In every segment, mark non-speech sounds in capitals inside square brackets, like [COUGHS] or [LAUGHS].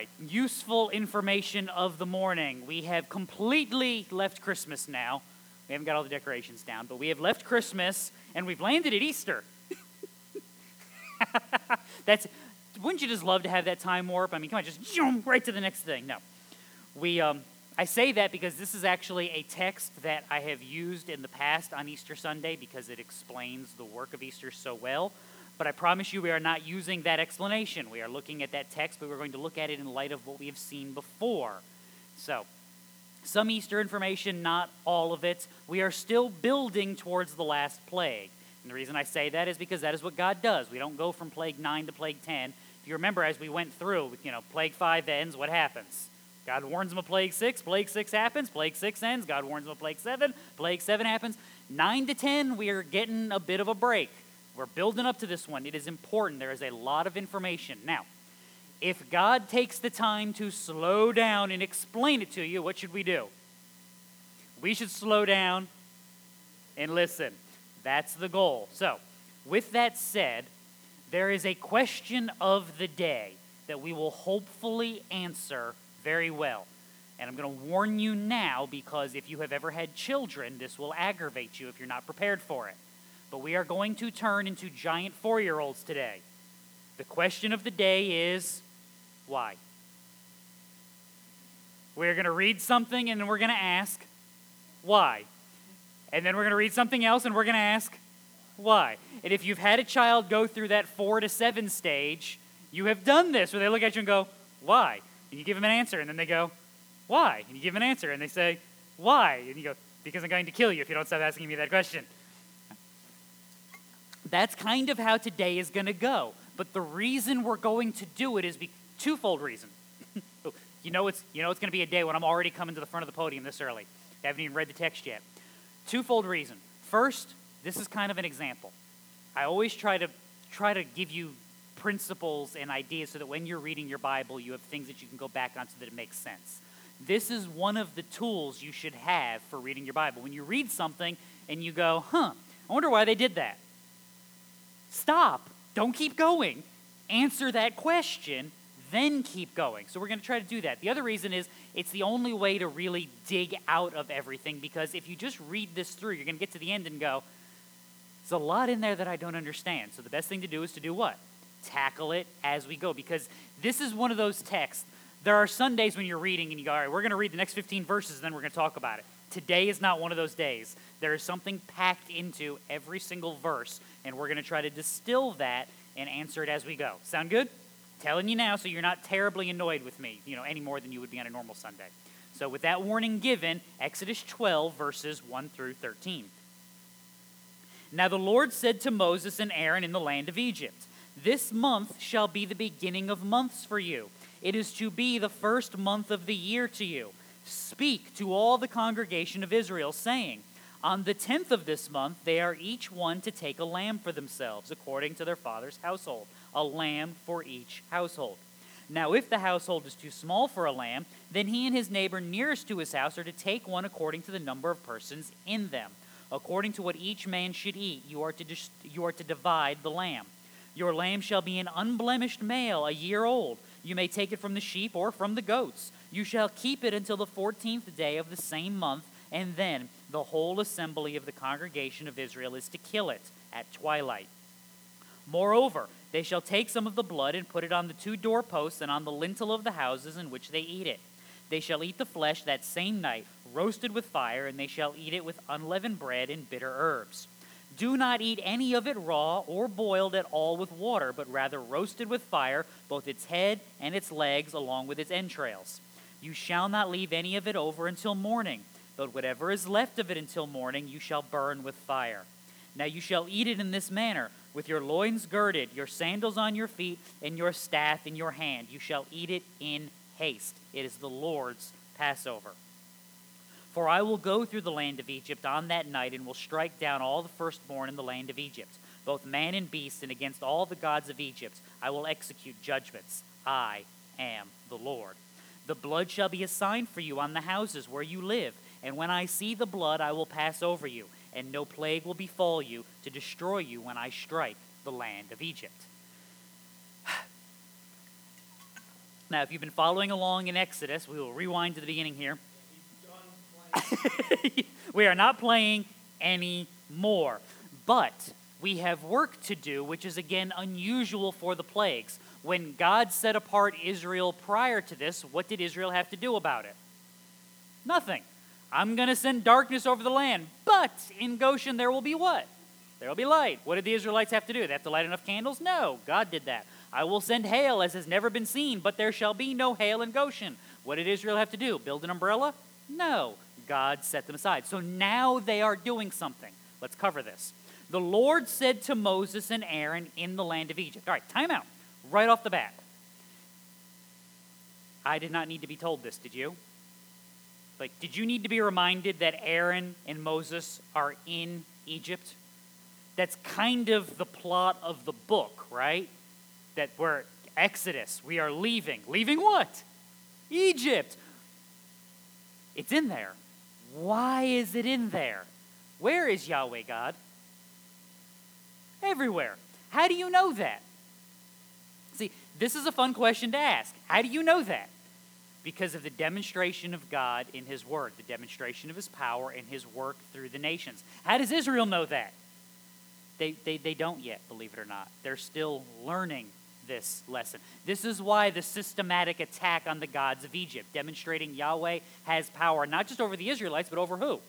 right, useful information of the morning. We have completely left Christmas now. We haven't got all the decorations down, but we have left Christmas and we've landed at Easter. [LAUGHS] That's wouldn't you just love to have that time warp? I mean, come on, just jump right to the next thing. No, we. Um, I say that because this is actually a text that I have used in the past on Easter Sunday because it explains the work of Easter so well. But I promise you, we are not using that explanation. We are looking at that text, but we're going to look at it in light of what we have seen before. So, some Easter information, not all of it. We are still building towards the last plague. And the reason I say that is because that is what God does. We don't go from plague 9 to plague 10. If you remember, as we went through, you know, plague 5 ends, what happens? God warns them of plague 6, plague 6 happens, plague 6 ends, God warns them of plague 7, plague 7 happens. 9 to 10, we are getting a bit of a break. We're building up to this one. It is important. There is a lot of information. Now, if God takes the time to slow down and explain it to you, what should we do? We should slow down and listen. That's the goal. So, with that said, there is a question of the day that we will hopefully answer very well. And I'm going to warn you now because if you have ever had children, this will aggravate you if you're not prepared for it but we are going to turn into giant four year olds today. The question of the day is why? We're going to read something and then we're going to ask why. And then we're going to read something else and we're going to ask why. And if you've had a child go through that four to seven stage, you have done this where they look at you and go, why? And you give them an answer and then they go, why? And you give them an answer and they say, why? And you go, because I'm going to kill you if you don't stop asking me that question. That's kind of how today is going to go. But the reason we're going to do it is be twofold reason. [LAUGHS] Oh, you know it's you know it's going to be a day when I'm already coming to the front of the podium this early. I haven't even read the text yet. Twofold reason. First, this is kind of an example. I always try to try to give you principles and ideas so that when you're reading your Bible, you have things that you can go back on so that it makes sense. This is one of the tools you should have for reading your Bible. When you read something and you go, huh, I wonder why they did that. Stop. Don't keep going. Answer that question, then keep going. So we're going to try to do that. The other reason is it's the only way to really dig out of everything because if you just read this through, you're going to get to the end and go, there's a lot in there that I don't understand. So the best thing to do is to do what? Tackle it as we go because this is one of those texts. There are Sundays when you're reading and you go, all right, we're going to read the next 15 verses and then we're going to talk about it. Today is not one of those days. There is something packed into every single verse, and we're going to try to distill that and answer it as we go. Sound good? Telling you now so you're not terribly annoyed with me, you know, any more than you would be on a normal Sunday. So with that warning given, Exodus 12 verses 1 through 13. Now the Lord said to Moses and Aaron in the land of Egypt, This month shall be the beginning of months for you. It is to be the first month of the year to you. Speak to all the congregation of Israel, saying, On the tenth of this month they are each one to take a lamb for themselves, according to their father's household, a lamb for each household. Now, if the household is too small for a lamb, then he and his neighbor nearest to his house are to take one according to the number of persons in them. According to what each man should eat, you are to, dis- you are to divide the lamb. Your lamb shall be an unblemished male, a year old. You may take it from the sheep or from the goats. You shall keep it until the fourteenth day of the same month, and then the whole assembly of the congregation of Israel is to kill it at twilight. Moreover, they shall take some of the blood and put it on the two doorposts and on the lintel of the houses in which they eat it. They shall eat the flesh that same night, roasted with fire, and they shall eat it with unleavened bread and bitter herbs. Do not eat any of it raw or boiled at all with water, but rather roasted with fire, both its head and its legs, along with its entrails. You shall not leave any of it over until morning, but whatever is left of it until morning you shall burn with fire. Now you shall eat it in this manner, with your loins girded, your sandals on your feet, and your staff in your hand. You shall eat it in haste. It is the Lord's Passover. For I will go through the land of Egypt on that night, and will strike down all the firstborn in the land of Egypt, both man and beast, and against all the gods of Egypt I will execute judgments. I am the Lord. The blood shall be a sign for you on the houses where you live, and when I see the blood, I will pass over you, and no plague will befall you to destroy you when I strike the land of Egypt. [SIGHS] Now, if you've been following along in Exodus, we will rewind to the beginning here. [LAUGHS] we are not playing anymore. But we have work to do, which is again unusual for the plagues. When God set apart Israel prior to this, what did Israel have to do about it? Nothing. I'm going to send darkness over the land. But in Goshen, there will be what? There will be light. What did the Israelites have to do? They have to light enough candles? No, God did that. I will send hail as has never been seen, but there shall be no hail in Goshen. What did Israel have to do? Build an umbrella? No. God set them aside. So now they are doing something. Let's cover this. The Lord said to Moses and Aaron in the land of Egypt. All right, time out. Right off the bat. I did not need to be told this, did you? Like, did you need to be reminded that Aaron and Moses are in Egypt? That's kind of the plot of the book, right? That we're Exodus, we are leaving. Leaving what? Egypt. It's in there. Why is it in there? Where is Yahweh God? Everywhere. How do you know that? See, this is a fun question to ask. How do you know that? Because of the demonstration of God in His Word, the demonstration of His power and His work through the nations. How does Israel know that? They, they, they don't yet, believe it or not. They're still learning this lesson. This is why the systematic attack on the gods of Egypt, demonstrating Yahweh has power not just over the Israelites, but over who?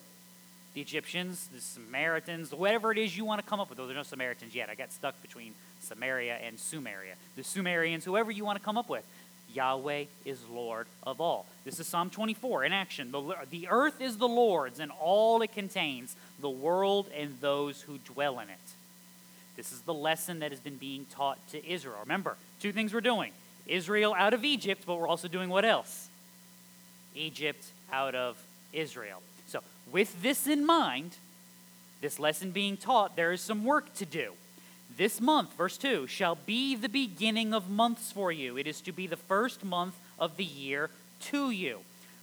The Egyptians, the Samaritans, whatever it is you want to come up with. Though there's no Samaritans yet. I got stuck between Samaria and Sumeria. The Sumerians, whoever you want to come up with. Yahweh is Lord of all. This is Psalm 24 in action. The, the earth is the Lord's and all it contains, the world and those who dwell in it. This is the lesson that has been being taught to Israel. Remember, two things we're doing Israel out of Egypt, but we're also doing what else? Egypt out of Israel. So, with this in mind, this lesson being taught, there is some work to do. This month, verse 2, shall be the beginning of months for you. It is to be the first month of the year to you.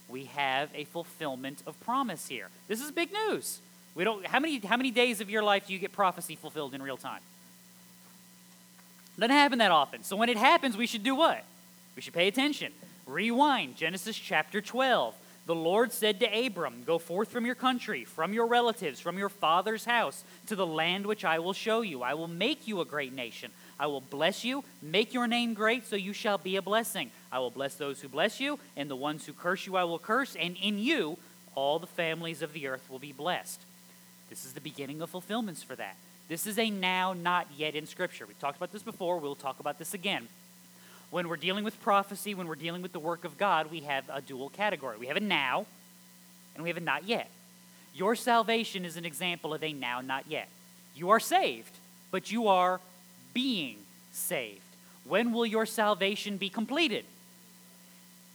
We have a fulfillment of promise here. This is big news. We don't how many how many days of your life do you get prophecy fulfilled in real time? Doesn't happen that often. So when it happens, we should do what? We should pay attention. Rewind Genesis chapter 12. The Lord said to Abram, Go forth from your country, from your relatives, from your father's house, to the land which I will show you. I will make you a great nation. I will bless you, make your name great, so you shall be a blessing. I will bless those who bless you, and the ones who curse you I will curse, and in you all the families of the earth will be blessed. This is the beginning of fulfillments for that. This is a now, not yet in Scripture. We've talked about this before. We'll talk about this again. When we're dealing with prophecy, when we're dealing with the work of God, we have a dual category. We have a now, and we have a not yet. Your salvation is an example of a now, not yet. You are saved, but you are being saved. When will your salvation be completed?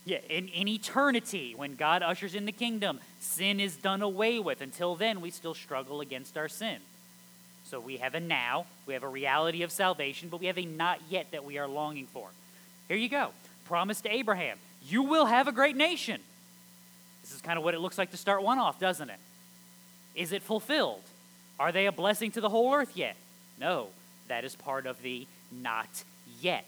Yeah, in, in eternity, when God ushers in the kingdom, sin is done away with. Until then, we still struggle against our sin. So we have a now, we have a reality of salvation, but we have a not yet that we are longing for. Here you go. Promise to Abraham you will have a great nation. This is kind of what it looks like to start one off, doesn't it? Is it fulfilled? Are they a blessing to the whole earth yet? No, that is part of the not yet.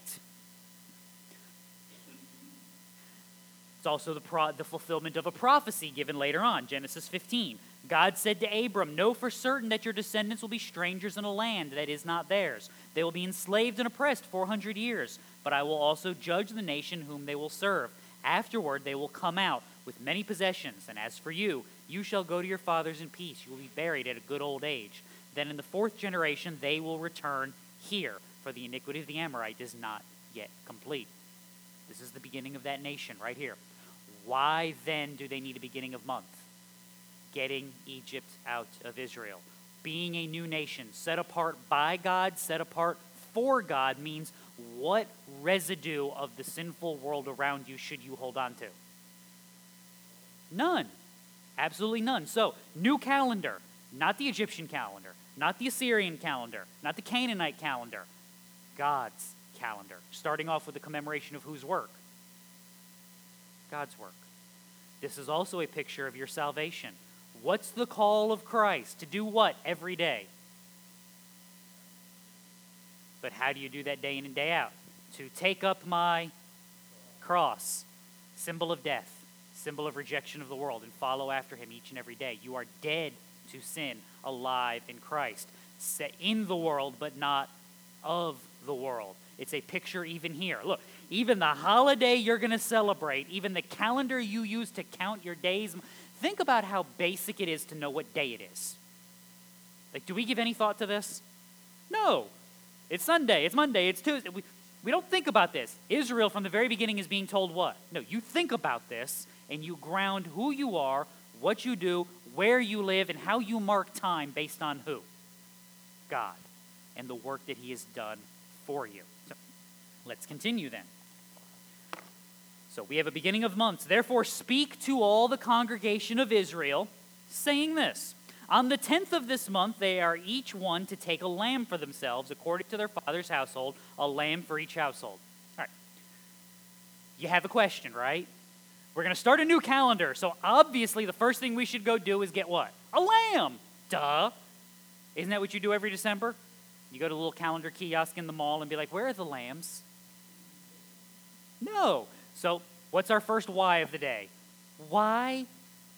It's also the, pro- the fulfillment of a prophecy given later on, Genesis 15. God said to Abram, Know for certain that your descendants will be strangers in a land that is not theirs. They will be enslaved and oppressed 400 years but I will also judge the nation whom they will serve. Afterward, they will come out with many possessions. And as for you, you shall go to your fathers in peace. You will be buried at a good old age. Then in the fourth generation, they will return here, for the iniquity of the Amorite is not yet complete. This is the beginning of that nation right here. Why then do they need a beginning of month? Getting Egypt out of Israel. Being a new nation, set apart by God, set apart for God, means what residue of the sinful world around you should you hold on to? None. Absolutely none. So, new calendar, not the Egyptian calendar, not the Assyrian calendar, not the Canaanite calendar, God's calendar. Starting off with the commemoration of whose work? God's work. This is also a picture of your salvation. What's the call of Christ? To do what every day? But how do you do that day in and day out? To take up my cross, symbol of death, symbol of rejection of the world, and follow after him each and every day. You are dead to sin, alive in Christ, set in the world, but not of the world. It's a picture even here. Look, even the holiday you're going to celebrate, even the calendar you use to count your days, think about how basic it is to know what day it is. Like, do we give any thought to this? No. It's Sunday, it's Monday, it's Tuesday. We, we don't think about this. Israel, from the very beginning, is being told what? No, you think about this and you ground who you are, what you do, where you live, and how you mark time based on who? God and the work that He has done for you. So let's continue then. So we have a beginning of months. Therefore, speak to all the congregation of Israel, saying this On the tenth of this month, they are each one to take a lamb for themselves, according to their father's household, a lamb for each household. All right. You have a question, right? We're going to start a new calendar. So obviously, the first thing we should go do is get what? A lamb. Duh. Isn't that what you do every December? You go to a little calendar kiosk in the mall and be like, where are the lambs? No. So, what's our first why of the day? Why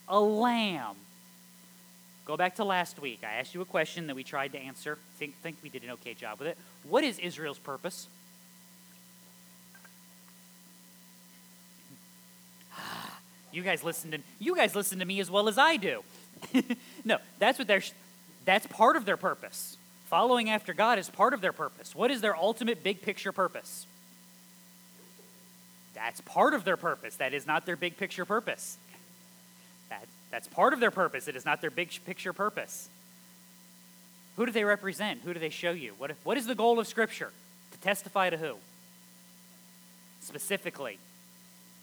a lamb? Go back to last week. I asked you a question that we tried to answer. Think, think we did an okay job with it. What is Israel's purpose? [SIGHS] you guys listen to you guys listen to me as well as I do. [LAUGHS] no, that's what they're that's part of their purpose. Following after God is part of their purpose. What is their ultimate big picture purpose? That's part of their purpose. That is not their big picture purpose. That, that's part of their purpose. It is not their big picture purpose. Who do they represent? Who do they show you? What, what is the goal of Scripture? To testify to who? Specifically,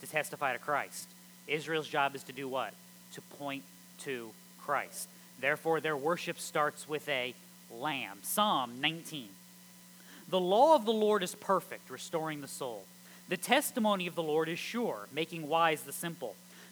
to testify to Christ. Israel's job is to do what? To point to Christ. Therefore, their worship starts with a lamb. Psalm 19. The law of the Lord is perfect, restoring the soul. The testimony of the Lord is sure, making wise the simple.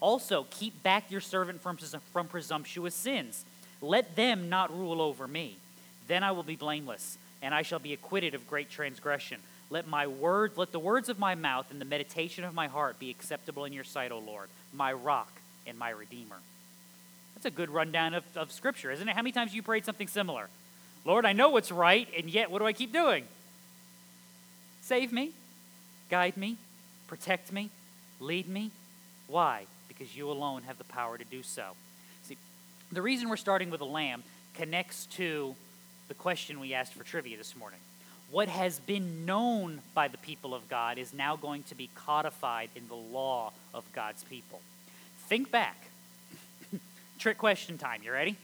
Also, keep back your servant from, from presumptuous sins. Let them not rule over me. Then I will be blameless, and I shall be acquitted of great transgression. Let my word, let the words of my mouth and the meditation of my heart be acceptable in your sight, O Lord, my rock and my redeemer. That's a good rundown of, of Scripture, isn't it? How many times have you prayed something similar? Lord, I know what's right, and yet what do I keep doing? Save me, guide me, protect me, lead me. Why? Because you alone have the power to do so. See, the reason we're starting with a lamb connects to the question we asked for trivia this morning. What has been known by the people of God is now going to be codified in the law of God's people. Think back. [LAUGHS] Trick question time. You ready?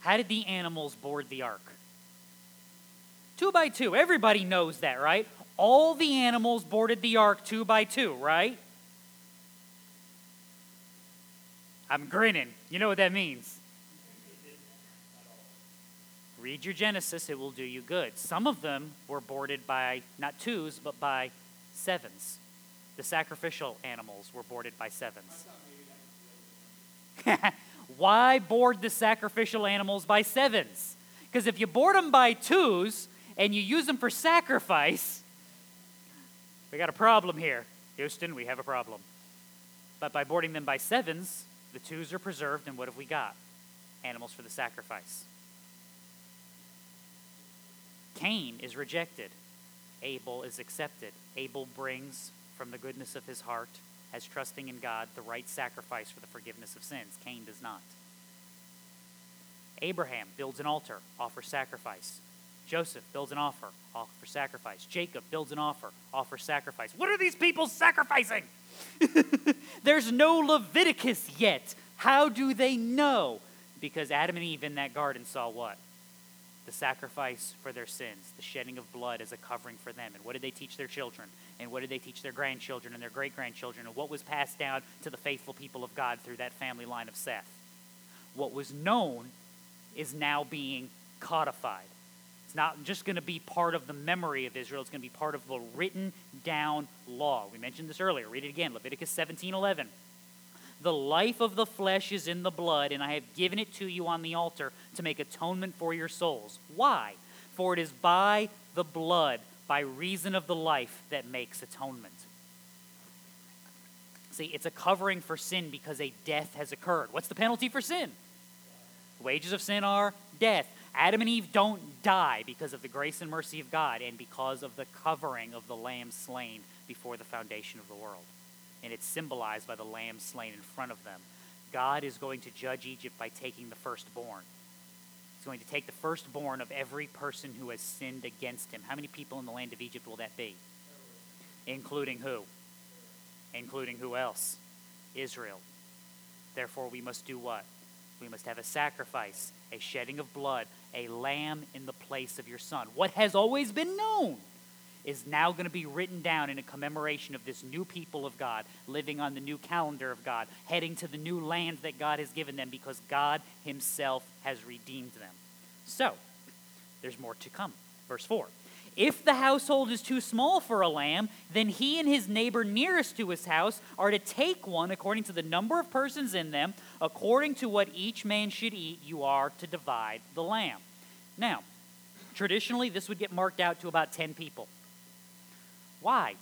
How did the animals board the ark? Two by two. Everybody knows that, right? All the animals boarded the ark two by two, right? I'm grinning. You know what that means. Read your Genesis, it will do you good. Some of them were boarded by not twos, but by sevens. The sacrificial animals were boarded by sevens. [LAUGHS] Why board the sacrificial animals by sevens? Because if you board them by twos and you use them for sacrifice, we got a problem here. Houston, we have a problem. But by boarding them by sevens, the twos are preserved, and what have we got? Animals for the sacrifice. Cain is rejected. Abel is accepted. Abel brings from the goodness of his heart as trusting in God the right sacrifice for the forgiveness of sins. Cain does not. Abraham builds an altar, offers sacrifice. Joseph builds an offer, offer sacrifice. Jacob builds an offer, offer sacrifice. What are these people sacrificing? [LAUGHS] There's no Leviticus yet. How do they know? Because Adam and Eve in that garden saw what? the sacrifice for their sins, the shedding of blood as a covering for them. And what did they teach their children? And what did they teach their grandchildren and their great grandchildren? And what was passed down to the faithful people of God through that family line of Seth? What was known is now being codified. It's not just going to be part of the memory of Israel, it's going to be part of the written down law. We mentioned this earlier. Read it again Leviticus 17 11. The life of the flesh is in the blood, and I have given it to you on the altar to make atonement for your souls. Why? For it is by the blood, by reason of the life, that makes atonement. See, it's a covering for sin because a death has occurred. What's the penalty for sin? Wages of sin are death. Adam and Eve don't die because of the grace and mercy of God and because of the covering of the lamb slain before the foundation of the world and it's symbolized by the lamb slain in front of them. God is going to judge Egypt by taking the firstborn. He's going to take the firstborn of every person who has sinned against him. How many people in the land of Egypt will that be? Including who? Including who else? Israel. Therefore, we must do what? We must have a sacrifice, a shedding of blood, a lamb in the place of your son. What has always been known is now going to be written down in a commemoration of this new people of God, living on the new calendar of God, heading to the new land that God has given them because God Himself has redeemed them. So, there's more to come. Verse 4. If the household is too small for a lamb, then he and his neighbor nearest to his house are to take one according to the number of persons in them, according to what each man should eat, you are to divide the lamb. Now, traditionally, this would get marked out to about 10 people. Why?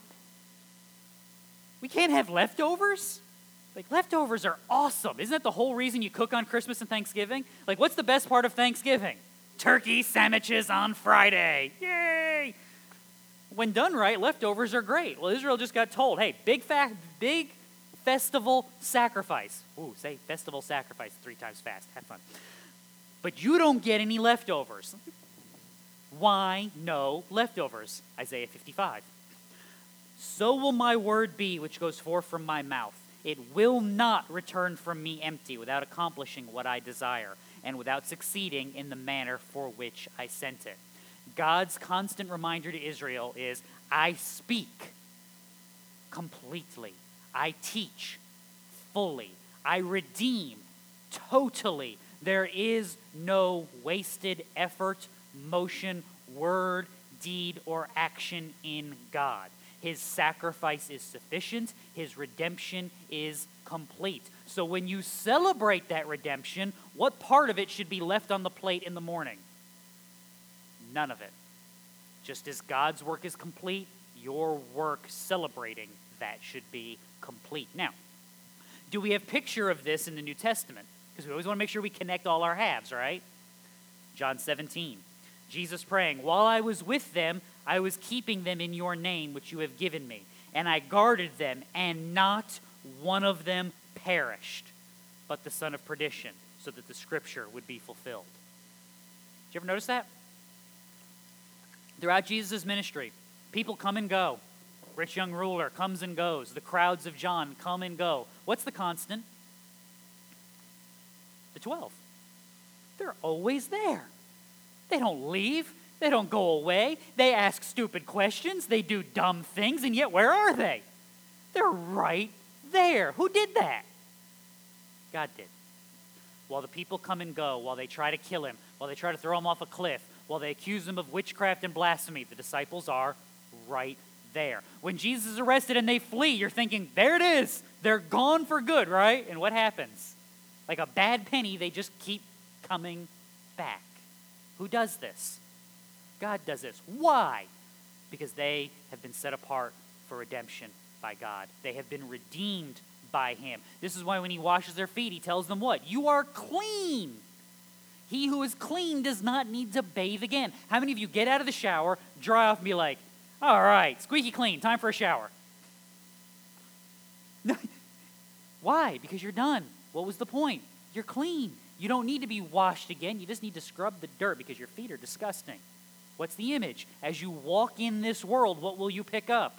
We can't have leftovers? Like, leftovers are awesome. Isn't that the whole reason you cook on Christmas and Thanksgiving? Like, what's the best part of Thanksgiving? Turkey sandwiches on Friday. Yay! When done right, leftovers are great. Well, Israel just got told, hey, big, fa- big festival sacrifice. Ooh, say festival sacrifice three times fast. Have fun. But you don't get any leftovers. Why no leftovers? Isaiah 55 so will my word be which goes forth from my mouth. It will not return from me empty without accomplishing what I desire and without succeeding in the manner for which I sent it. God's constant reminder to Israel is I speak completely, I teach fully, I redeem totally. There is no wasted effort, motion, word, deed, or action in God. His sacrifice is sufficient, His redemption is complete. So when you celebrate that redemption, what part of it should be left on the plate in the morning? None of it. Just as God's work is complete, your work celebrating that should be complete. Now, do we have picture of this in the New Testament? Because we always want to make sure we connect all our halves, right? John 17. Jesus praying, While I was with them, I was keeping them in your name, which you have given me. And I guarded them, and not one of them perished, but the son of perdition, so that the scripture would be fulfilled. Did you ever notice that? Throughout Jesus' ministry, people come and go. Rich young ruler comes and goes. The crowds of John come and go. What's the constant? The 12. They're always there. They don't leave. They don't go away. They ask stupid questions. They do dumb things, and yet where are they? They're right there. Who did that? God did. While the people come and go, while they try to kill him, while they try to throw him off a cliff, while they accuse him of witchcraft and blasphemy, the disciples are right there. When Jesus is arrested and they flee, you're thinking, there it is. They're gone for good, right? And what happens? Like a bad penny, they just keep coming back. Who does this? God does this. Why? Because they have been set apart for redemption by God. They have been redeemed by Him. This is why when He washes their feet, He tells them what? You are clean. He who is clean does not need to bathe again. How many of you get out of the shower, dry off, and be like, all right, squeaky clean, time for a shower? [LAUGHS] Why? Because you're done. What was the point? You're clean. You don't need to be washed again. You just need to scrub the dirt because your feet are disgusting. What's the image? As you walk in this world, what will you pick up?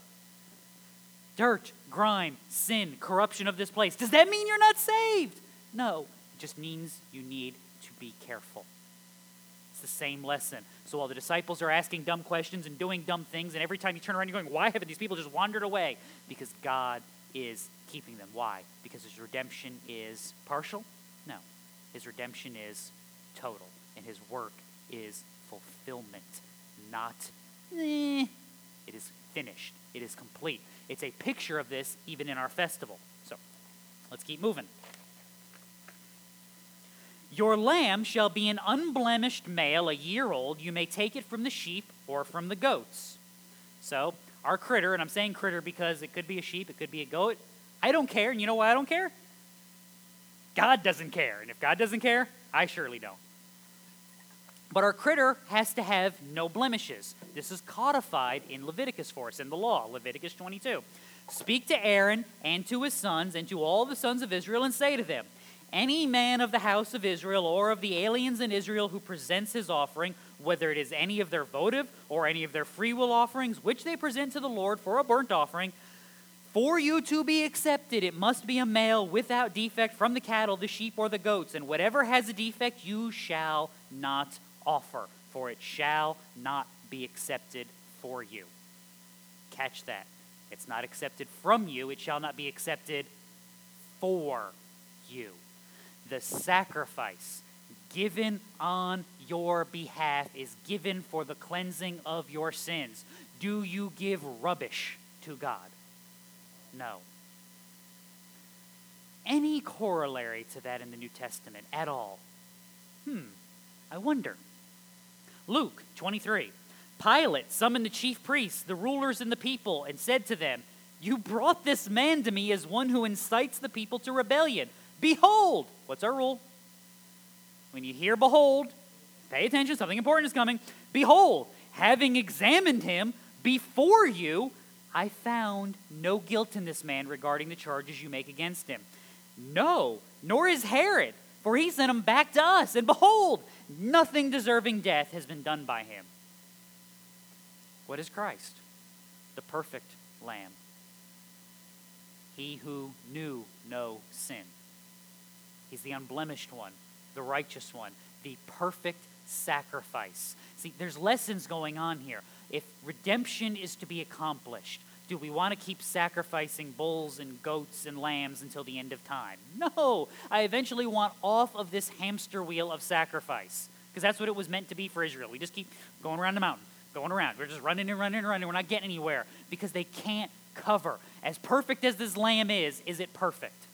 Dirt, grime, sin, corruption of this place. Does that mean you're not saved? No, it just means you need be careful. It's the same lesson. So while the disciples are asking dumb questions and doing dumb things, and every time you turn around, you're going, Why haven't these people just wandered away? Because God is keeping them. Why? Because his redemption is partial? No. His redemption is total, and his work is fulfillment, not eh. It is finished, it is complete. It's a picture of this even in our festival. So let's keep moving. Your lamb shall be an unblemished male, a year old. You may take it from the sheep or from the goats. So, our critter, and I'm saying critter because it could be a sheep, it could be a goat. I don't care. And you know why I don't care? God doesn't care. And if God doesn't care, I surely don't. But our critter has to have no blemishes. This is codified in Leviticus for us in the law, Leviticus 22. Speak to Aaron and to his sons and to all the sons of Israel and say to them, any man of the house of Israel or of the aliens in Israel who presents his offering, whether it is any of their votive or any of their freewill offerings, which they present to the Lord for a burnt offering, for you to be accepted, it must be a male without defect from the cattle, the sheep, or the goats, and whatever has a defect you shall not offer, for it shall not be accepted for you. Catch that. It's not accepted from you, it shall not be accepted for you the sacrifice given on your behalf is given for the cleansing of your sins. Do you give rubbish to God? No. Any corollary to that in the New Testament at all? Hmm, I wonder. Luke 23. Pilate summoned the chief priests, the rulers, and the people, and said to them, You brought this man to me as one who incites the people to rebellion. Behold, what's our rule? When you hear behold, pay attention, something important is coming. Behold, having examined him before you, I found no guilt in this man regarding the charges you make against him. No, nor is Herod, for he sent him back to us, and behold, nothing deserving death has been done by him. What is Christ? The perfect Lamb. He who knew no sin. He's the unblemished one, the righteous one, the perfect sacrifice. See, there's lessons going on here. If redemption is to be accomplished, do we want to keep sacrificing bulls and goats and lambs until the end of time? No. I eventually want off of this hamster wheel of sacrifice because that's what it was meant to be for Israel. We just keep going around the mountain, going around. We're just running and running and running. We're not getting anywhere because they can't cover. As perfect as this lamb is, is it perfect?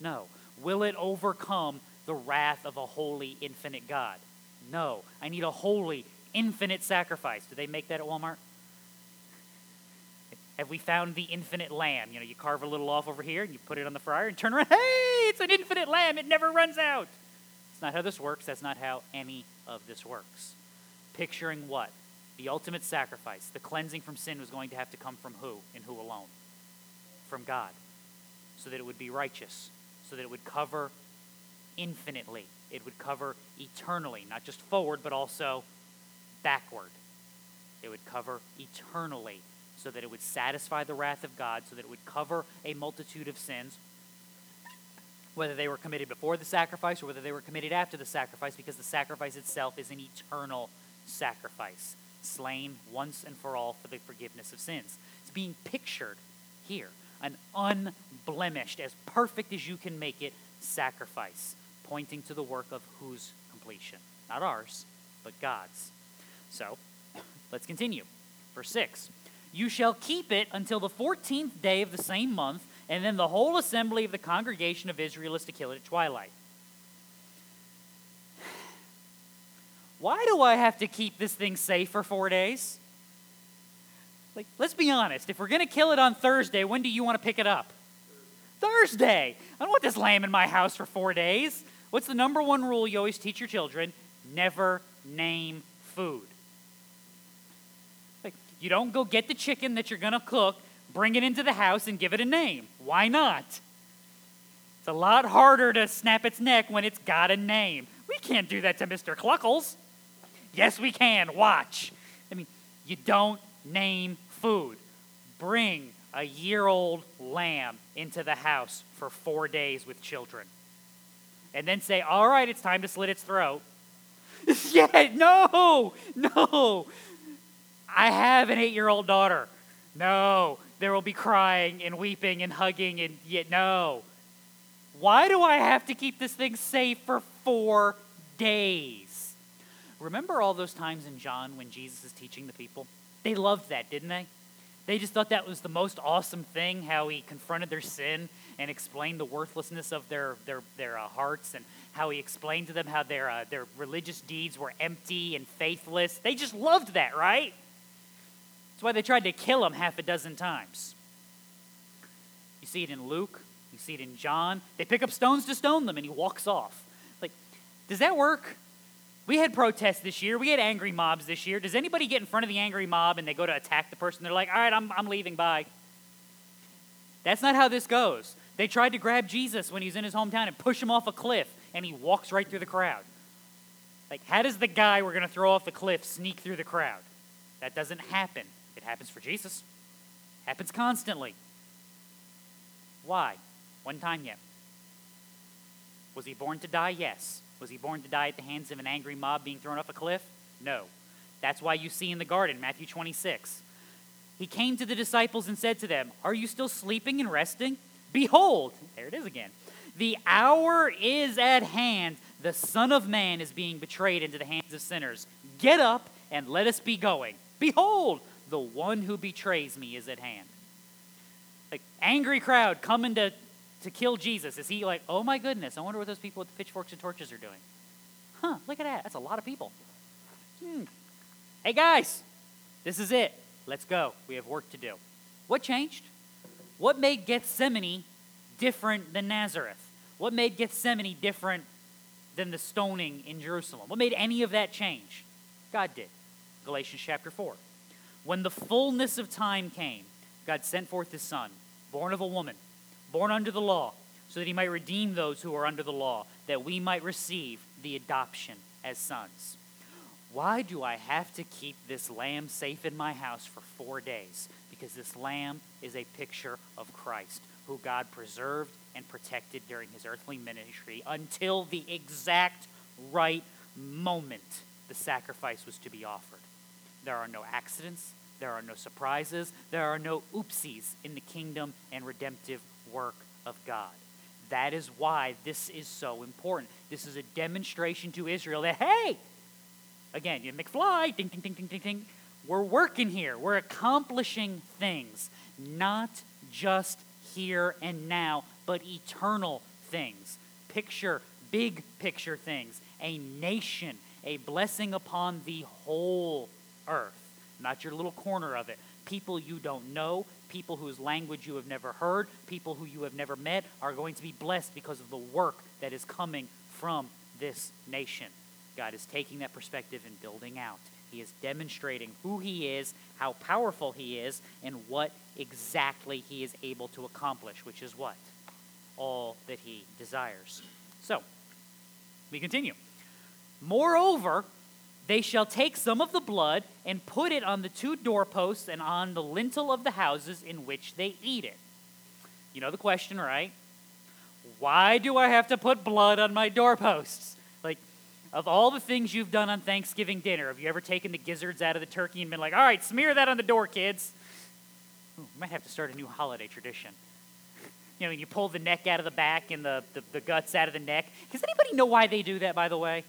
No. Will it overcome the wrath of a holy, infinite God? No. I need a holy, infinite sacrifice. Do they make that at Walmart? Have we found the infinite lamb? You know, you carve a little off over here and you put it on the fryer and turn around. [LAUGHS] Hey, it's an infinite lamb. It never runs out. It's not how this works. That's not how any of this works. Picturing what? The ultimate sacrifice, the cleansing from sin was going to have to come from who and who alone? From God. So that it would be righteous, so that it would cover infinitely. It would cover eternally, not just forward, but also backward. It would cover eternally, so that it would satisfy the wrath of God, so that it would cover a multitude of sins, whether they were committed before the sacrifice or whether they were committed after the sacrifice, because the sacrifice itself is an eternal sacrifice, slain once and for all for the forgiveness of sins. It's being pictured here an unblemished, as perfect as you can make it, sacrifice, pointing to the work of whose completion? Not ours, but God's. So, [COUGHS] let's continue. Verse 6 You shall keep it until the 14th day of the same month, and then the whole assembly of the congregation of Israel is to kill it at twilight. [SIGHS] Why do I have to keep this thing safe for four days? Like, let's be honest. If we're going to kill it on Thursday, when do you want to pick it up? Thursday. I don't want this lamb in my house for four days. What's the number one rule you always teach your children? Never name food. Like, you don't go get the chicken that you're going to cook, bring it into the house, and give it a name. Why not? It's a lot harder to snap its neck when it's got a name. We can't do that to Mr. Cluckles. Yes, we can. Watch. I mean, you don't name food. Bring a year old lamb into the house for four days with children. And then say, all right, it's time to slit its throat. [LAUGHS] yeah, no, no. I have an eight year old daughter. No, there will be crying and weeping and hugging and yet, no. Why do I have to keep this thing safe for four days? Remember all those times in John when Jesus is teaching the people? They loved that, didn't they? They just thought that was the most awesome thing, how he confronted their sin and explained the worthlessness of their, their, their uh, hearts and how he explained to them how their, uh, their religious deeds were empty and faithless. They just loved that, right? That's why they tried to kill him half a dozen times. You see it in Luke, you see it in John. They pick up stones to stone them, and he walks off. Like, does that work? We had protests this year. We had angry mobs this year. Does anybody get in front of the angry mob and they go to attack the person? They're like, all right, I'm, I'm leaving, bye. That's not how this goes. They tried to grab Jesus when he's in his hometown and push him off a cliff, and he walks right through the crowd. Like, how does the guy we're going to throw off the cliff sneak through the crowd? That doesn't happen. It happens for Jesus. Happens constantly. Why? One time yet. Was he born to die? Yes. Was he born to die at the hands of an angry mob being thrown off a cliff? No. That's why you see in the garden, Matthew 26. He came to the disciples and said to them, Are you still sleeping and resting? Behold, there it is again. The hour is at hand. The Son of Man is being betrayed into the hands of sinners. Get up and let us be going. Behold, the one who betrays me is at hand. Like, angry crowd coming to, to kill Jesus. Is he like, oh my goodness, I wonder what those people with the pitchforks and torches are doing? Huh, look at that. That's a lot of people. Hmm. Hey guys, this is it. Let's go. We have work to do. What changed? What made Gethsemane different than Nazareth? What made Gethsemane different than the stoning in Jerusalem? What made any of that change? God did. Galatians chapter 4. When the fullness of time came, God sent forth his Son, born of a woman, born under the law, so that he might redeem those who are under the law, that we might receive the adoption as sons. Why do I have to keep this lamb safe in my house for four days? Because this lamb is a picture of Christ, who God preserved and protected during his earthly ministry until the exact right moment the sacrifice was to be offered. There are no accidents, there are no surprises, there are no oopsies in the kingdom and redemptive work of God. That is why this is so important. This is a demonstration to Israel that, hey, again, you McFly, ding, ding, ding, ding, ding, ding. We're working here. We're accomplishing things, not just here and now, but eternal things. Picture, big picture things. A nation, a blessing upon the whole earth, not your little corner of it. People you don't know, people whose language you have never heard, people who you have never met are going to be blessed because of the work that is coming from this nation. God is taking that perspective and building out. He is demonstrating who He is, how powerful He is, and what exactly He is able to accomplish, which is what? All that He desires. So, we continue. Moreover, they shall take some of the blood and put it on the two doorposts and on the lintel of the houses in which they eat it. You know the question, right? Why do I have to put blood on my doorposts? Like, of all the things you've done on Thanksgiving dinner, have you ever taken the gizzards out of the turkey and been like, all right, smear that on the door, kids? Ooh, might have to start a new holiday tradition. You know, you pull the neck out of the back and the, the, the guts out of the neck. Does anybody know why they do that, by the way?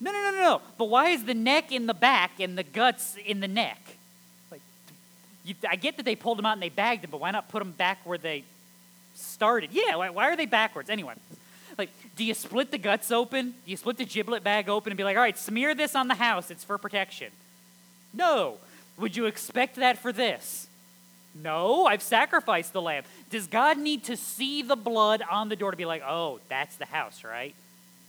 No, no, no, no, no. But why is the neck in the back and the guts in the neck? Like, you, I get that they pulled them out and they bagged them, but why not put them back where they started? Yeah, why, why are they backwards? Anyway, like, do you split the guts open? Do you split the giblet bag open and be like, all right, smear this on the house, it's for protection? No. Would you expect that for this? No, I've sacrificed the lamb. Does God need to see the blood on the door to be like, oh, that's the house, right?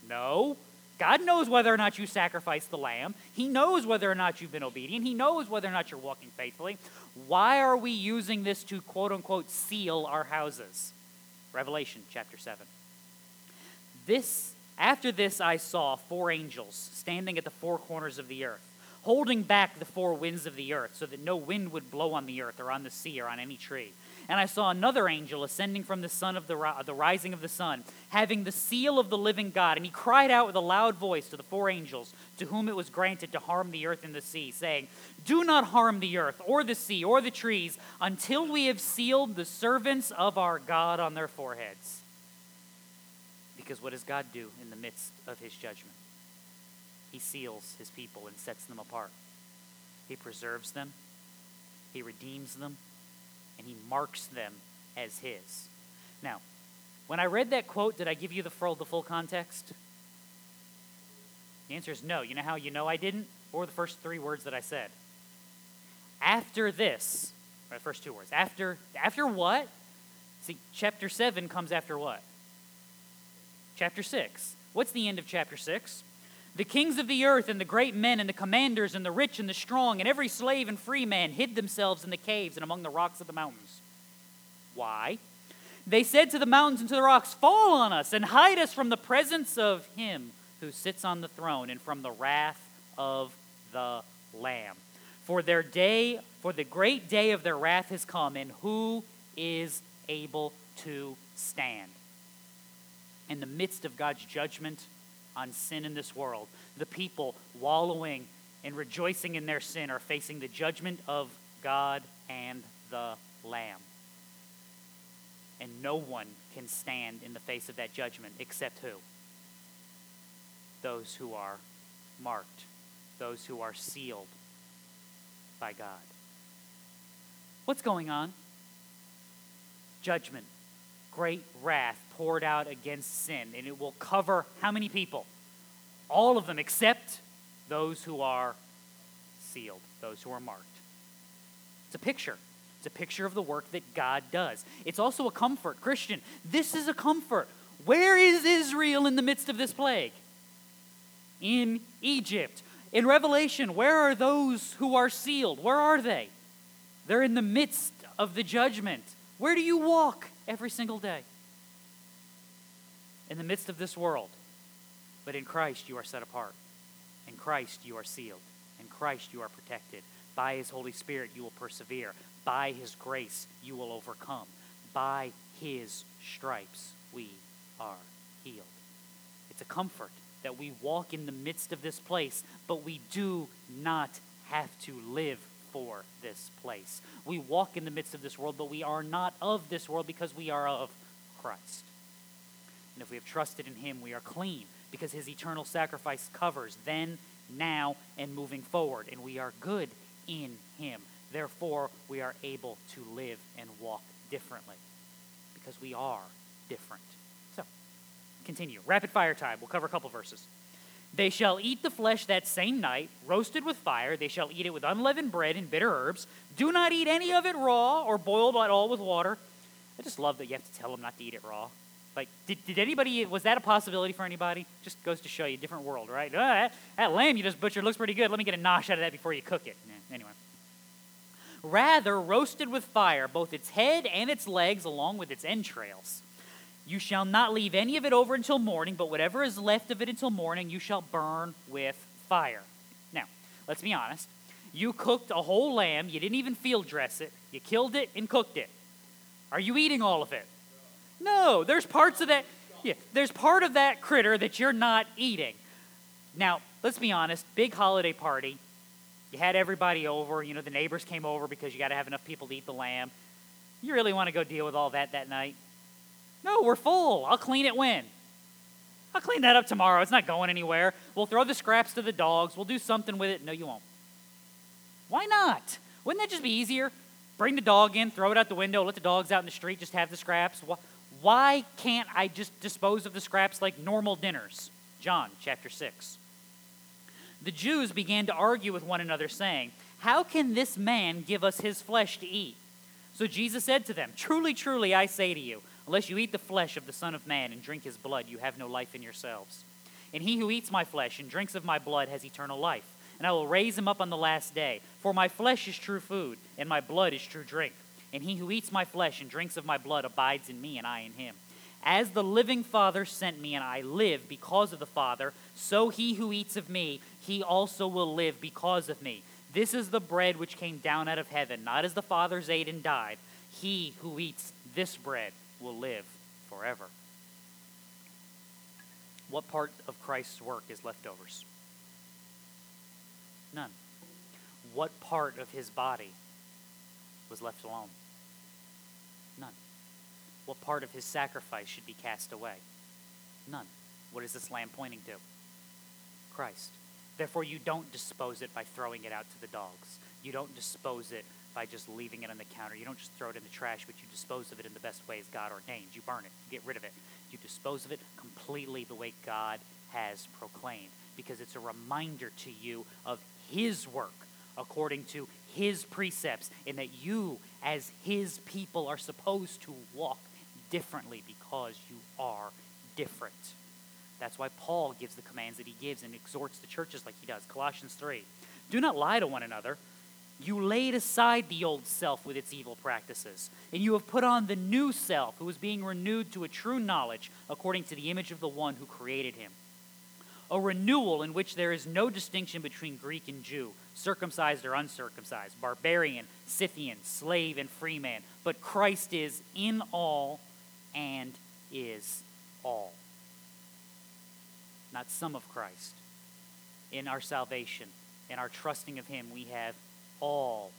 No. God knows whether or not you sacrificed the lamb. He knows whether or not you've been obedient. He knows whether or not you're walking faithfully. Why are we using this to quote unquote seal our houses? Revelation chapter 7. This after this I saw four angels standing at the four corners of the earth, holding back the four winds of the earth so that no wind would blow on the earth or on the sea or on any tree. And I saw another angel ascending from the sun of the, the rising of the sun, having the seal of the living God. And he cried out with a loud voice to the four angels to whom it was granted to harm the earth and the sea, saying, Do not harm the earth or the sea or the trees until we have sealed the servants of our God on their foreheads. Because what does God do in the midst of his judgment? He seals his people and sets them apart. He preserves them, he redeems them, and he marks them as his. Now, when I read that quote, did I give you the full, the full context? The answer is no. You know how you know I didn't? Or the first three words that I said. After this, the first two words. After after what? See, chapter 7 comes after what? Chapter 6. What's the end of chapter 6? The kings of the earth and the great men and the commanders and the rich and the strong and every slave and free man hid themselves in the caves and among the rocks of the mountains. Why? They said to the mountains and to the rocks, Fall on us and hide us from the presence of him who sits on the throne and from the wrath of the Lamb. For their day, for the great day of their wrath has come, and who is able to stand? In the midst of God's judgment on sin in this world, the people wallowing and rejoicing in their sin are facing the judgment of God and the Lamb. And no one can stand in the face of that judgment except who? Those who are marked, those who are sealed by God. What's going on? Judgment, great wrath poured out against sin, and it will cover how many people? All of them except those who are sealed, those who are marked. It's a picture. It's a picture of the work that God does. It's also a comfort. Christian, this is a comfort. Where is Israel in the midst of this plague? In Egypt. In Revelation, where are those who are sealed? Where are they? They're in the midst of the judgment. Where do you walk every single day? In the midst of this world. But in Christ, you are set apart. In Christ, you are sealed. In Christ, you are protected. By His Holy Spirit, you will persevere. By His grace, you will overcome. By His stripes, we are healed. It's a comfort that we walk in the midst of this place, but we do not have to live for this place. We walk in the midst of this world, but we are not of this world because we are of Christ. And if we have trusted in Him, we are clean because His eternal sacrifice covers then, now, and moving forward. And we are good in Him. Therefore, we are able to live and walk differently because we are different. So, continue. Rapid fire time. We'll cover a couple verses. They shall eat the flesh that same night, roasted with fire. They shall eat it with unleavened bread and bitter herbs. Do not eat any of it raw or boiled at all with water. I just love that you have to tell them not to eat it raw. Like, did, did anybody, was that a possibility for anybody? Just goes to show you, a different world, right? Oh, that, that, lamb you just butchered looks pretty good. Let me get a nosh out of that before you cook it. anyway. Rather, roasted with fire, both its head and its legs, along with its entrails. You shall not leave any of it over until morning, but whatever is left of it until morning, you shall burn with fire. Now, let's be honest. You cooked a whole lamb, you didn't even field dress it, you killed it and cooked it. Are you eating all of it? No, there's parts of that. Yeah, there's part of that critter that you're not eating. Now, let's be honest. Big holiday party. You had everybody over. You know, the neighbors came over because you got to have enough people to eat the lamb. You really want to go deal with all that that night? No, we're full. I'll clean it when? I'll clean that up tomorrow. It's not going anywhere. We'll throw the scraps to the dogs. We'll do something with it. No, you won't. Why not? Wouldn't that just be easier? Bring the dog in, throw it out the window, let the dogs out in the street, just have the scraps. Why can't I just dispose of the scraps like normal dinners? John chapter 6. The Jews began to argue with one another, saying, How can this man give us his flesh to eat? So Jesus said to them, Truly, truly, I say to you, unless you eat the flesh of the Son of Man and drink his blood, you have no life in yourselves. And he who eats my flesh and drinks of my blood has eternal life, and I will raise him up on the last day. For my flesh is true food, and my blood is true drink. And he who eats my flesh and drinks of my blood abides in me, and I in him. As the living Father sent me, and I live because of the Father, so he who eats of me, he also will live because of me. This is the bread which came down out of heaven, not as the fathers ate and died. He who eats this bread will live forever. What part of Christ's work is leftovers? None. What part of his body was left alone? None. What part of his sacrifice should be cast away? None. What is this lamb pointing to? Christ. Therefore, you don't dispose it by throwing it out to the dogs. You don't dispose it by just leaving it on the counter. You don't just throw it in the trash, but you dispose of it in the best ways God ordains. You burn it, you get rid of it. You dispose of it completely the way God has proclaimed, because it's a reminder to you of His work according to His precepts, and that you, as His people, are supposed to walk differently because you are different. That's why Paul gives the commands that he gives and exhorts the churches like he does. Colossians 3. Do not lie to one another. You laid aside the old self with its evil practices, and you have put on the new self, who is being renewed to a true knowledge according to the image of the one who created him. A renewal in which there is no distinction between Greek and Jew, circumcised or uncircumcised, barbarian, Scythian, slave, and free man, but Christ is in all and is all not some of Christ. In our salvation, in our trusting of Him, we have all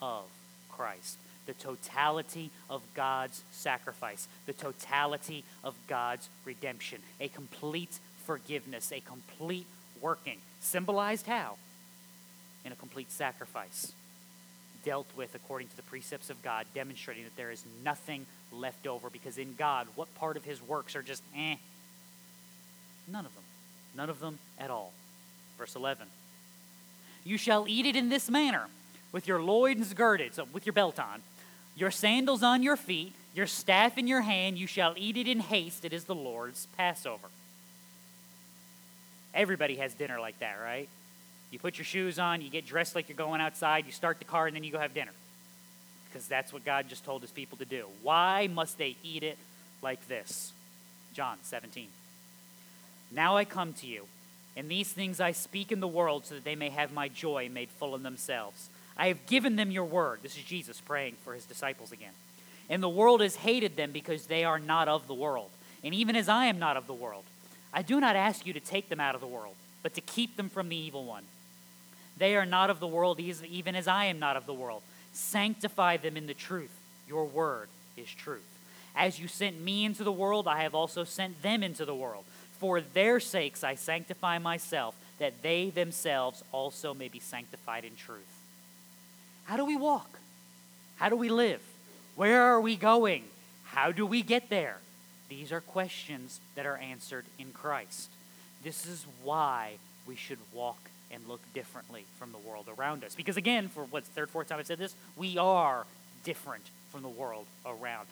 of Christ. The totality of God's sacrifice, the totality of God's redemption, a complete forgiveness, a complete working. Symbolized how? In a complete sacrifice. Dealt with according to the precepts of God, demonstrating that there is nothing left over because in God, what part of His works are just eh? None of them. None of them at all. Verse 11 You shall eat it in this manner, with your loins girded, so with your belt on, your sandals on your feet, your staff in your hand. You shall eat it in haste. It is the Lord's Passover. Everybody has dinner like that, right? You put your shoes on, you get dressed like you're going outside, you start the car, and then you go have dinner. Because that's what God just told his people to do. Why must they eat it like this? John 17. Now I come to you, and these things I speak in the world so that they may have my joy made full in themselves. I have given them your word. This is Jesus praying for his disciples again. And the world has hated them because they are not of the world, and even as I am not of the world. I do not ask you to take them out of the world, but to keep them from the evil one. They are not of the world, even as I am not of the world. Sanctify them in the truth. Your word is truth. As you sent me into the world, I have also sent them into the world. For their sakes I sanctify myself, that they themselves also may be sanctified in truth. How do we walk? How do we live? Where are we going? How do we get there? These are questions that are answered in Christ. This is why we should walk and look differently from the world around us. Because again, for what's third, fourth time I've said this, we are different from the world around.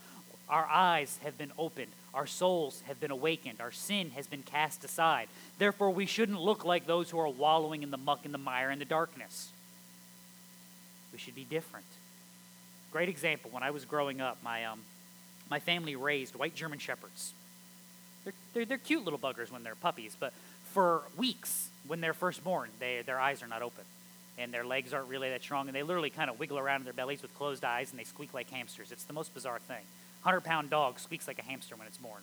Our eyes have been opened. Our souls have been awakened. Our sin has been cast aside. Therefore, we shouldn't look like those who are wallowing in the muck and the mire and the darkness. We should be different. Great example. When I was growing up, my, um, my family raised white German shepherds. They're, they're, they're cute little buggers when they're puppies, but for weeks, when they're first born, they, their eyes are not open and their legs aren't really that strong, and they literally kind of wiggle around in their bellies with closed eyes and they squeak like hamsters. It's the most bizarre thing. 100 pound dog squeaks like a hamster when it's born.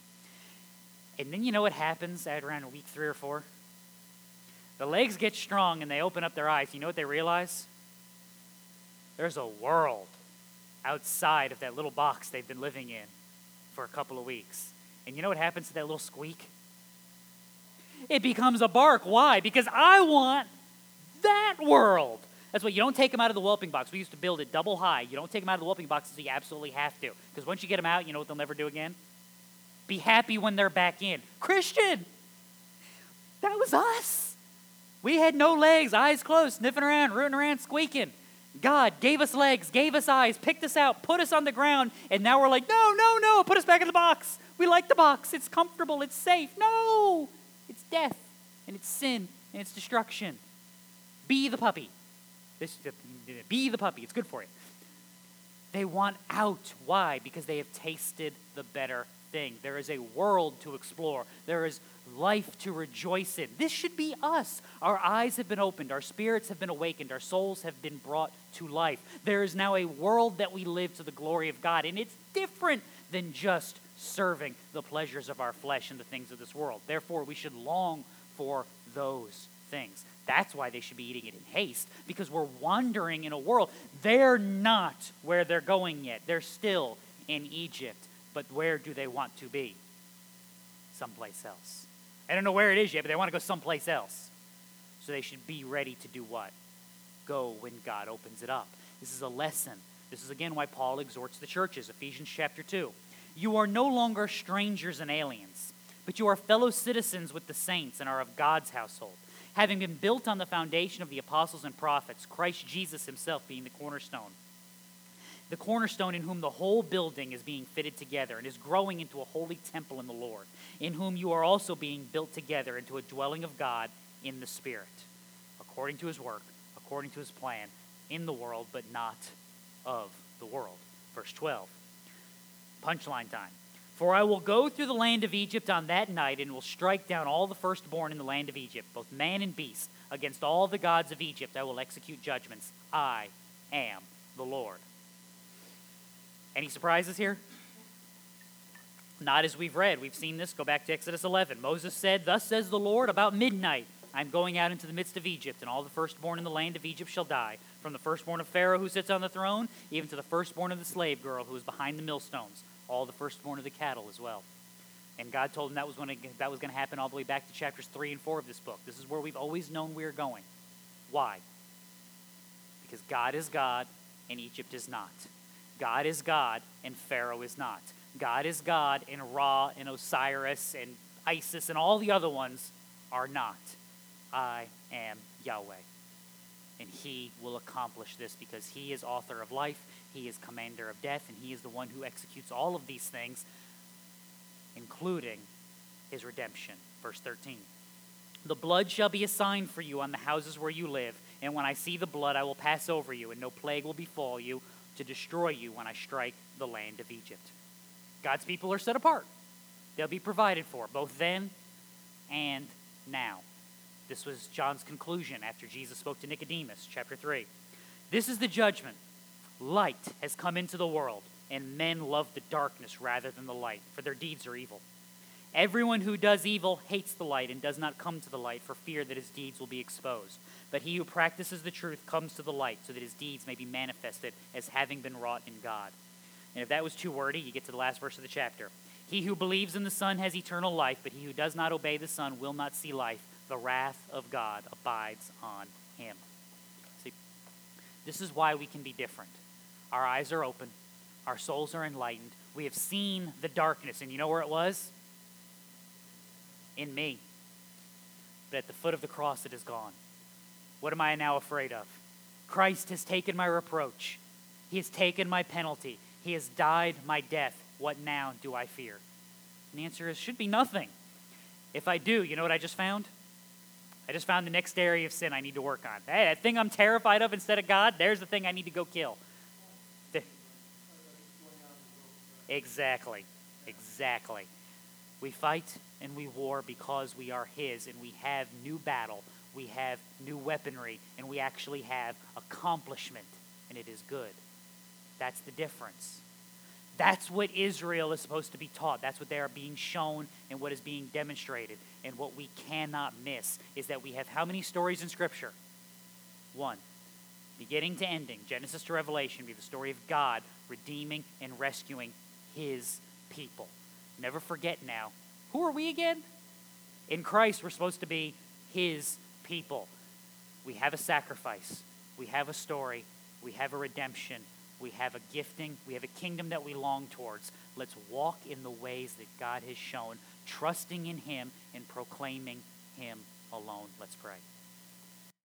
And then you know what happens at around week three or four? The legs get strong and they open up their eyes. You know what they realize? There's a world outside of that little box they've been living in for a couple of weeks. And you know what happens to that little squeak? It becomes a bark. Why? Because I want that world. That's why you don't take them out of the whelping box. We used to build it double high. You don't take them out of the whelping box until you absolutely have to. Because once you get them out, you know what they'll never do again? Be happy when they're back in. Christian, that was us. We had no legs, eyes closed, sniffing around, rooting around, squeaking. God gave us legs, gave us eyes, picked us out, put us on the ground, and now we're like, no, no, no, put us back in the box. We like the box. It's comfortable, it's safe. No, it's death, and it's sin, and it's destruction. Be the puppy. This, be the puppy. It's good for you. They want out. Why? Because they have tasted the better thing. There is a world to explore. There is life to rejoice in. This should be us. Our eyes have been opened, our spirits have been awakened, our souls have been brought to life. There is now a world that we live to the glory of God, and it's different than just serving the pleasures of our flesh and the things of this world. Therefore, we should long for those things. That's why they should be eating it in haste, because we're wandering in a world. They're not where they're going yet. They're still in Egypt. But where do they want to be? Someplace else. I don't know where it is yet, but they want to go someplace else. So they should be ready to do what? Go when God opens it up. This is a lesson. This is again why Paul exhorts the churches. Ephesians chapter 2. You are no longer strangers and aliens, but you are fellow citizens with the saints and are of God's household having been built on the foundation of the apostles and prophets, Christ Jesus himself being the cornerstone. The cornerstone in whom the whole building is being fitted together and is growing into a holy temple in the Lord, in whom you are also being built together into a dwelling of God in the Spirit, according to his work, according to his plan, in the world, but not of the world. Verse 12. Punchline time. For I will go through the land of Egypt on that night, and will strike down all the firstborn in the land of Egypt, both man and beast. Against all the gods of Egypt I will execute judgments. I am the Lord. Any surprises here? Not as we've read. We've seen this. Go back to Exodus 11. Moses said, Thus says the Lord, about midnight I'm going out into the midst of Egypt, and all the firstborn in the land of Egypt shall die, from the firstborn of Pharaoh who sits on the throne, even to the firstborn of the slave girl who is behind the millstones all the firstborn of the cattle as well. And God told him that was going to, that was going to happen all the way back to chapters 3 and 4 of this book. This is where we've always known we are going. Why? Because God is God and Egypt is not. God is God and Pharaoh is not. God is God and Ra and Osiris and Isis and all the other ones are not. I am Yahweh. And he will accomplish this because he is author of life he is commander of death, and he is the one who executes all of these things, including his redemption. Verse 13. The blood shall be a sign for you on the houses where you live, and when I see the blood, I will pass over you, and no plague will befall you to destroy you when I strike the land of Egypt. God's people are set apart. They'll be provided for, both then and now. This was John's conclusion after Jesus spoke to Nicodemus, chapter 3. This is the judgment. Light has come into the world, and men love the darkness rather than the light, for their deeds are evil. Everyone who does evil hates the light and does not come to the light for fear that his deeds will be exposed. But he who practices the truth comes to the light so that his deeds may be manifested as having been wrought in God. And if that was too wordy, you get to the last verse of the chapter. He who believes in the Son has eternal life, but he who does not obey the Son will not see life. The wrath of God abides on him. See, this is why we can be different. Our eyes are open, our souls are enlightened. We have seen the darkness, and you know where it was? In me. But at the foot of the cross, it is gone. What am I now afraid of? Christ has taken my reproach. He has taken my penalty. He has died my death. What now do I fear? And the answer is should be nothing. If I do, you know what I just found? I just found the next area of sin I need to work on. Hey, that thing I'm terrified of instead of God, there's the thing I need to go kill. Exactly. Exactly. We fight and we war because we are His and we have new battle, we have new weaponry, and we actually have accomplishment, and it is good. That's the difference. That's what Israel is supposed to be taught. That's what they are being shown and what is being demonstrated. And what we cannot miss is that we have how many stories in Scripture? One. Beginning to ending, Genesis to Revelation, be the story of God redeeming and rescuing his people. Never forget now. Who are we again? In Christ, we're supposed to be his people. We have a sacrifice, we have a story, we have a redemption, we have a gifting, we have a kingdom that we long towards. Let's walk in the ways that God has shown, trusting in him and proclaiming him alone. Let's pray.